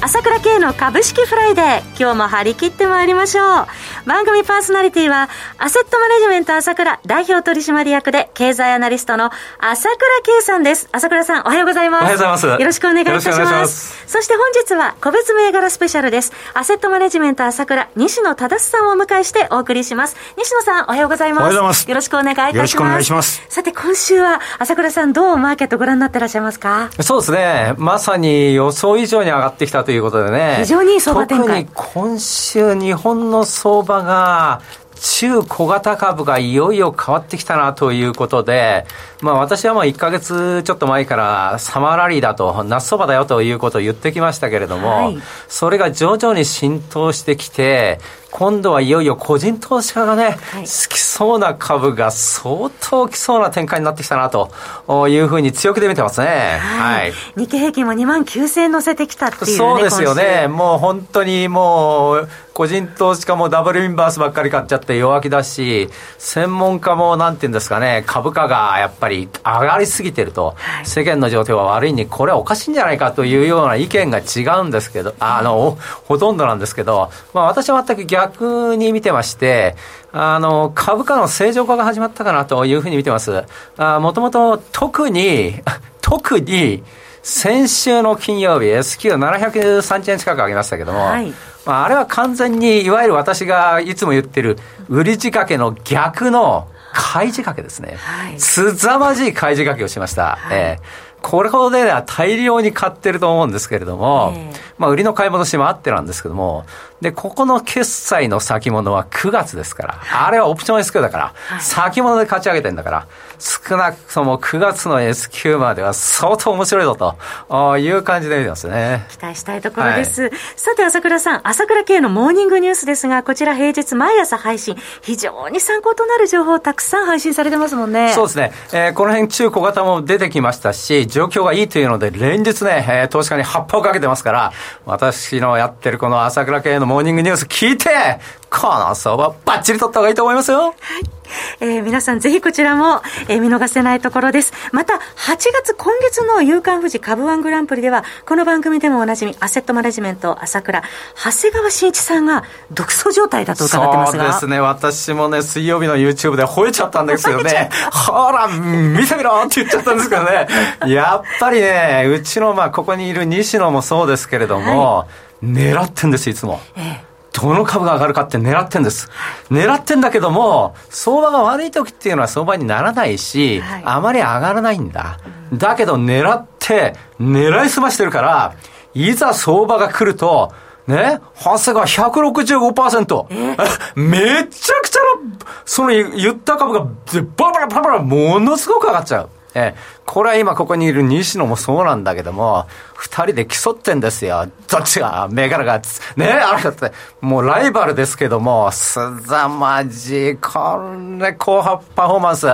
朝倉慶の株式フライデー今日も張り切ってまいりましょう番組パーソナリティは、アセットマネジメント朝倉代表取締役で、経済アナリストの朝倉圭さんです。朝倉さん、おはようございます。おはようございます。よろしくお願いいたします。そして本日は、個別銘柄スペシャルです。アセットマネジメント朝倉、西野忠さんをお迎えしてお送りします。西野さん、おはようございます。おはようございます。よろしくお願いいたします。よろしくお願いします。さて、今週は、朝倉さん、どうマーケットご覧になってらっしゃいますか？そうですね。まさに予想以上に上がってきたということでね。非常に相場展開。特に今週、日本の相場が、中小型株がいよいよ変わってきたなということで、まあ私はもう1ヶ月ちょっと前からサマーラリーだと、夏そばだよということを言ってきましたけれども、はい、それが徐々に浸透してきて、今度はいよいよ個人投資家がね、はい、好きそうな株が相当来そうな展開になってきたなというふうに強気で見てますね。はい。日経平均も2万9000円乗せてきたっていう、ね、そうですよね。もう本当にもう、個人投資家もダブルインバースばっかり買っちゃって弱気だし、専門家もなんていうんですかね、株価がやっぱり上がりすぎてると、はい、世間の状況は悪いに、これはおかしいんじゃないかというような意見が違うんですけど、あの、ほとんどなんですけど、まあ私は全く逆に見てまして、あの、株価の正常化が始まったかなというふうに見てます。もともと特に、特に、先週の金曜日、SQ730 円近く上げましたけども、はいまあ、あれは完全に、いわゆる私がいつも言ってる、売り仕掛けの逆の買い仕掛けですね。はい。すざまじい買い仕掛けをしました。はい、えーこれほどでは大量に買ってると思うんですけれども、えー、まあ、売りの買い戻しもあってなんですけども、で、ここの決済の先物は9月ですから、はい、あれはオプション S q だから、はい、先物で勝ち上げてんだから、少なくとも9月の S q までは相当面白いぞと。いう感じで見てますね。期待したいところです。はい、さて、朝倉さん、朝倉系のモーニングニュースですが、こちら平日毎朝配信、非常に参考となる情報をたくさん配信されてますもんね。そうですね。えー、この辺中小型も出てきましたし、状況がいいというので、連日ね、えー、投資家に葉っぱをかけてますから、私のやってるこの朝倉系のモーニングニュース聞いて、この相場バッチリ取った方がいいと思いますよ。はい。えー、皆さんぜひこちらも、えー、見逃せないところです。また、8月、今月の夕刊富士株ワングランプリでは、この番組でもおなじみ、アセットマネジメント朝倉、長谷川慎一さんが独走状態だと伺ってますが。そうですね。私もね、水曜日の YouTube で吠えちゃったんですよね。ほら、見てみろって言っちゃったんですけどね。やっぱりね、うちの、まあ、ここにいる西野もそうですけれども、はい、狙ってんです、いつも。ええどの株が上がるかって狙ってんです。狙ってんだけども、相場が悪い時っていうのは相場にならないし、はい、あまり上がらないんだ。だけど狙って、狙いすましてるから、いざ相場が来ると、ね、長谷川165%。え？めちゃくちゃな、その言った株がバラバラバラバラものすごく上がっちゃう。えこれは今ここにいる西野もそうなんだけども、二人で競ってんですよ。どっちが、銘柄が、ね、あれだって、もうライバルですけども、すざまじい、これ、後半パフォーマンス、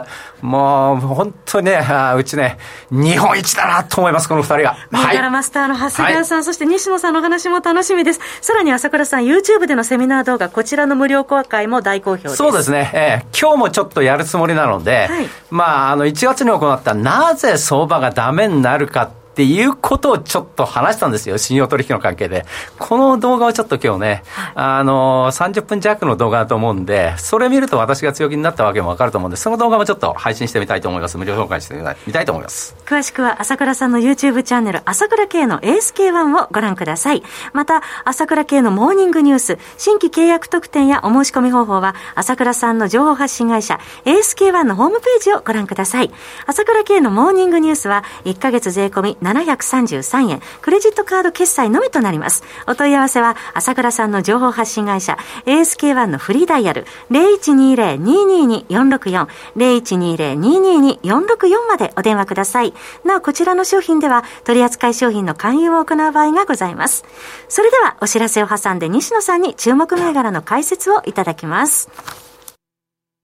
もう、本当にね、うちね、日本一だなと思います、この二人が。銘柄マスターの長谷川さん、はい、そして西野さんの話も楽しみです。さらに朝倉さん、YouTube でのセミナー動画、こちらの無料公開も大好評です。そうですね、えー、今日もちょっとやるつもりなので、はい、まあ、あの、1月に行ったなぜ相場がダメになるかっていうことをちょっと話したんですよ。信用取引の関係で。この動画をちょっと今日ね、あの、30分弱の動画だと思うんで、それ見ると私が強気になったわけもわかると思うんで、その動画もちょっと配信してみたいと思います。無料紹介してみたいと思います。詳しくは朝倉さんの YouTube チャンネル、朝倉系の ASK1 をご覧ください。また、朝倉系のモーニングニュース、新規契約特典やお申し込み方法は、朝倉さんの情報発信会社、ASK1 のホームページをご覧ください。朝倉系のモーニングニュースは、1ヶ月税込み733円、クレジットカード決済のみとなります。お問い合わせは、朝倉さんの情報発信会社、ASK1 のフリーダイヤル、0120-222-464、0120-222-464までお電話ください。なお、こちらの商品では、取扱い商品の勧誘を行う場合がございます。それでは、お知らせを挟んで西野さんに注目銘柄の解説をいただきます。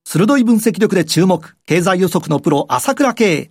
鋭い分析力で注目、経済予測のプロ、朝倉慶。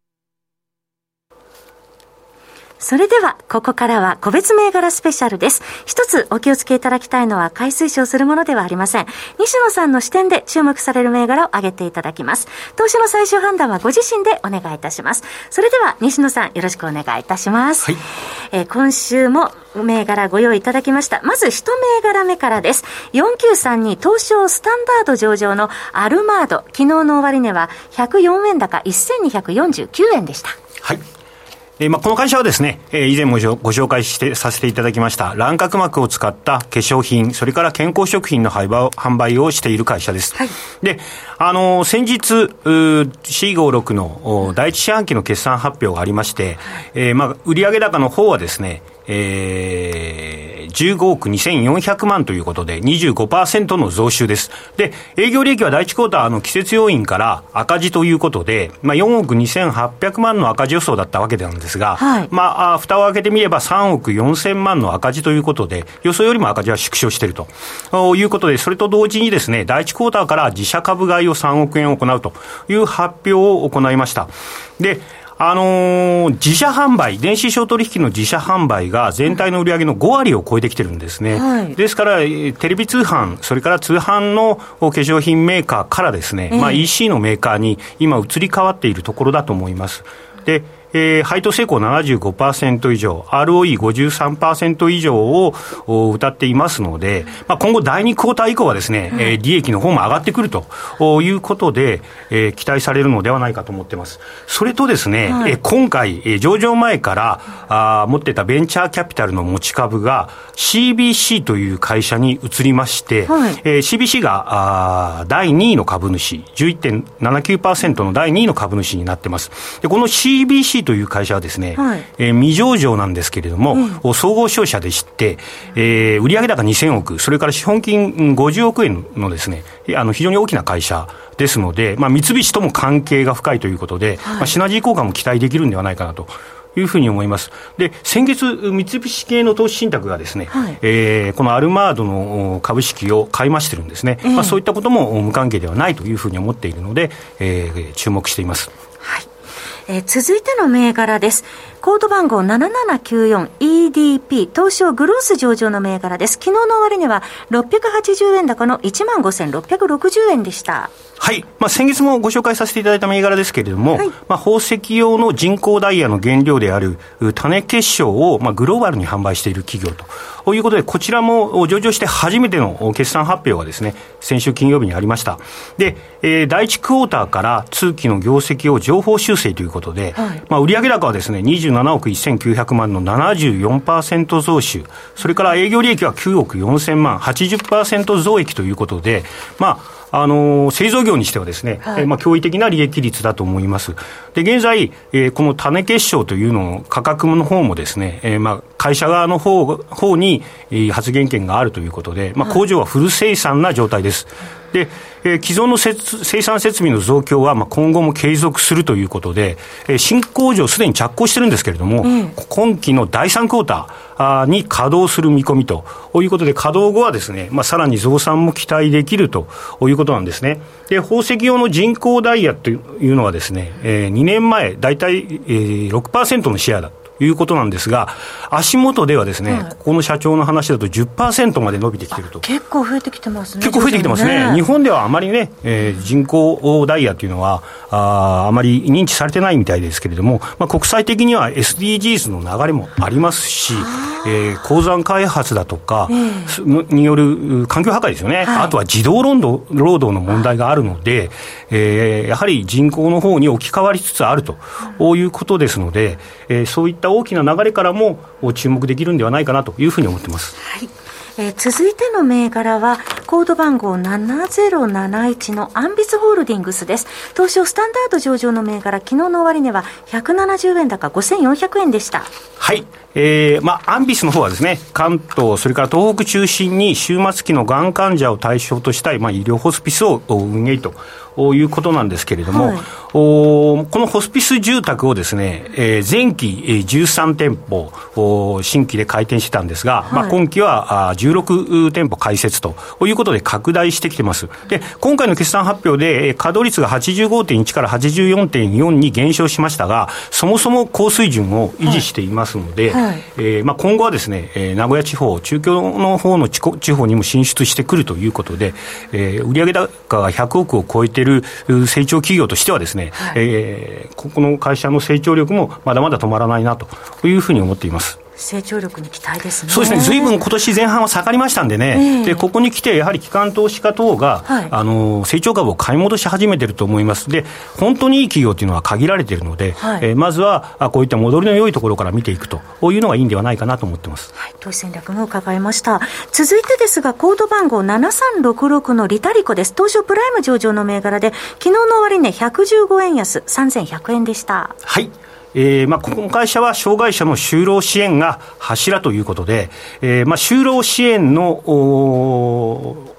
それでは、ここからは個別銘柄スペシャルです。一つお気をつけいただきたいのは、買い推奨するものではありません。西野さんの視点で注目される銘柄を挙げていただきます。投資の最終判断はご自身でお願いいたします。それでは、西野さん、よろしくお願いいたします。はい、えー、今週も銘柄ご用意いただきました。まず、一銘柄目からです。4932東証スタンダード上場のアルマード。昨日の終値は104円高1249円でした。はい。えー、まあ、この会社はですね、えー、以前もご紹介してさせていただきました卵殻膜を使った化粧品、それから健康食品の販売を販売をしている会社です。はい、で、あのー、先日、C56 の第一四半期の決算発表がありまして、えー、まあ、売上高の方はですね、えー、15億2400万ということで、25%の増収です。で、営業利益は第一クォーターの季節要因から赤字ということで、まあ、4億2800万の赤字予想だったわけなんですが、はい、まあ、蓋を開けてみれば3億4000万の赤字ということで、予想よりも赤字は縮小しているということで、それと同時にですね、第一クォーターから自社株買いを3億円行うという発表を行いました。で、あのー、自社販売、電子商取引の自社販売が全体の売り上げの5割を超えてきてるんですね。はい、ですから、テレビ通販、それから通販の化粧品メーカーからですね、えー、まあ EC のメーカーに今移り変わっているところだと思います。で、えー、配当成功75%以上、ROE53% 以上を歌っていますので、まあ、今後、第2クォーター以降はですね、えー、利益の方も上がってくるということで、えー、期待されるのではないかと思ってます。それとですね、はい、えー、今回、えー、上場前からあ持ってたベンチャーキャピタルの持ち株が CBC という会社に移りまして、はい、えー、CBC があ第2位の株主、11.79%の第2位の株主になってます。でこの CBC という会社はですね、はい、えー、未上場なんですけれども、うん、総合商社でして、えー、売上高2000億、それから資本金50億円のですね、あの非常に大きな会社ですので、まあ、三菱とも関係が深いということで、はい、まあ、シナジー効果も期待できるんではないかなと。いうふうに思います。で、先月、三菱系の投資信託がですね、はい、えー、このアルマードの株式を買い増してるんですね。えー、まあ、そういったことも無関係ではないというふうに思っているので、えー、注目しています。えー、続いての銘柄です。コード番号 7794EDP 東証グロース上場の銘柄です。昨日の終値は680円高の15,660円でした。はい。まあ、先月もご紹介させていただいた銘柄ですけれども、はい、まあ、宝石用の人工ダイヤの原料である種結晶を、まあ、グローバルに販売している企業ということで、こちらも上場して初めての決算発表がですね、先週金曜日にありました。で、えー、第1クォーターから通期の業績を情報修正ということで、はい、まあ、売上高はですね、27億1900万の74%増収、それから営業利益は9億4000万、80%増益ということで、まあ、あの製造業にしてはですね、はい、えまあ、驚異的な利益率だと思います。で、現在、えー、この種結晶というのの価格の方もですね、えー、まあ、会社側の方方に、えー、発言権があるということで、まあ、工場はフル生産な状態です。で、えー、既存の生産設備の増強は、まあ、今後も継続するということで、えー、新工場すでに着工してるんですけれども、うん、今期の第3クォーターに稼働する見込みということで、稼働後はですね、まあ、さらに増産も期待できるということなんですね。で、宝石用の人工ダイヤというのはですね、えー、2年前、大体、えー、6%のシェアだいうことなんですが、足元ではですね、はい、ここの社長の話だと10%まで伸びてきてると。結構増えてきてますね。結構増えてきてますね。ね日本ではあまりね、えー、人口ダイヤというのはあ、あまり認知されてないみたいですけれども、まあ、国際的には SDGs の流れもありますし、えー、鉱山開発だとか、えー、による環境破壊ですよね、はい、あとは児童労働労働の問題があるので、えー、やはり人口の方に置き換わりつつあるということですので、えー、そういったった大きな流れからも注目できるんではないかなというふうに思ってます。はいえー、続いての銘柄は、コード番号7071のアンビスホールディングスです。東証スタンダード上場の銘柄、昨日の終値は170円高5400円でした。はい。えー、まあ、アンビスの方はですね、関東、それから東北中心に終末期のがん患者を対象としたい、まあ、医療ホスピスを運営ということなんですけれども、はい、おこのホスピス住宅をですね、えー、前期13店舗お新規で開店してたんですが、はい、まあ、今期はあ16店舗開設ということで拡大してきてます。で、今回の決算発表で稼働率が85.1から84.4に減少しましたが、そもそも高水準を維持していますので、はい、えー、まあ、今後はですね、えー、名古屋地方、中京の方の地方にも進出してくるということで、えー、売上高が100億を超えている成長企業としてはですね、はい、えー、ここの会社の成長力もまだまだ止まらないなというふうに思っています。成長力に期待ですね。そうですね。ずいぶん今年前半は下がりましたんでね。えー、で、ここに来て、やはり機関投資家等が、はい、あの、成長株を買い戻し始めてると思います。で、本当にいい企業っていうのは限られているので、はい、えー、まずは、あこういった戻りの良いところから見ていくというのがいいんではないかなと思ってます。はい。投資戦略も伺いました。続いてですが、コード番号7366のリタリコです。東証プライム上場の銘柄で、昨日の終値115円安、3100円でした。はい。えーまあ、この会社は障害者の就労支援が柱ということで、えーまあ、就労支援の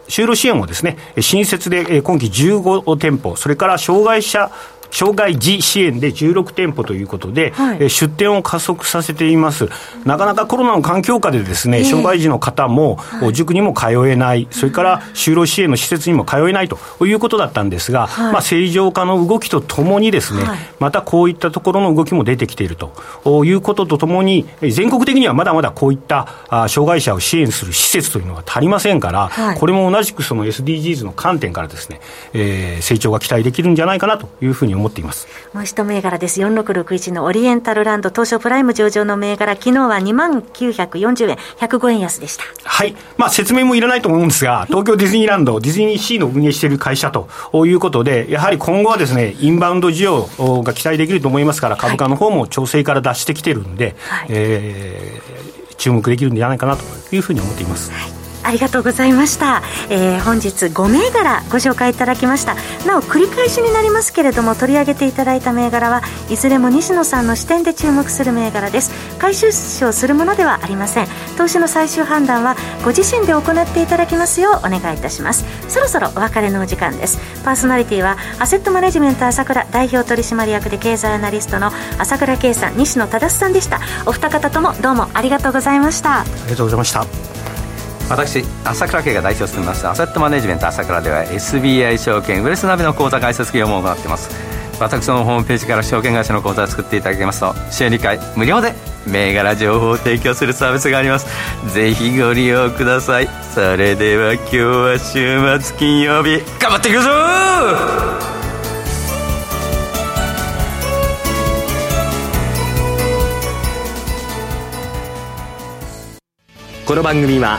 就労支援をですね、新設で今期15店舗、それから障害者障害児支援で16店舗ということで、はい、出店を加速させています。なかなかコロナの環境下でですね、えー、障害児の方も、はい、塾にも通えない、それから就労支援の施設にも通えないということだったんですが、はい、まあ、正常化の動きとともにですね、またこういったところの動きも出てきていると。いうこととともに、全国的にはまだまだこういった障害者を支援する施設というのは足りませんから、これも同じくその SDGs の観点からですね、えー、成長が期待できるんじゃないかなというふうに思思っています。もう一銘柄です。4661のオリエンタルランド。東証プライム上場の銘柄。昨日は2万940円。105円安でした。はい、まあ、説明もいらないと思うんですが東京ディズニーランドディズニーシーの運営している会社ということでやはり今後はですねインバウンド需要が期待できると思いますから株価の方も調整から脱してきてるんで、はい、えー、注目できるんじゃないかなというふうに思っています。はいありがとうございました、えー、本日5銘柄ご紹介いただきました。なお繰り返しになりますけれども取り上げていただいた銘柄はいずれも西野さんの視点で注目する銘柄です。回収賞するものではありません。投資の最終判断はご自身で行っていただきますようお願いいたします。そろそろお別れのお時間です。パーソナリティはアセットマネジメント朝倉代表取締役で経済アナリストの朝倉圭さん西野忠さんでした。お二方ともどうもありがとうございました。ありがとうございました。私朝倉家が代表を務めますアセットマネジメント朝倉では SBI 証券ウェルスナビの口座開設業務を行っています。私のホームページから証券会社の口座を作っていただけますと週2回無料で銘柄情報を提供するサービスがあります。ぜひご利用ください。それでは今日は週末金曜日頑張っていくぞこの番組は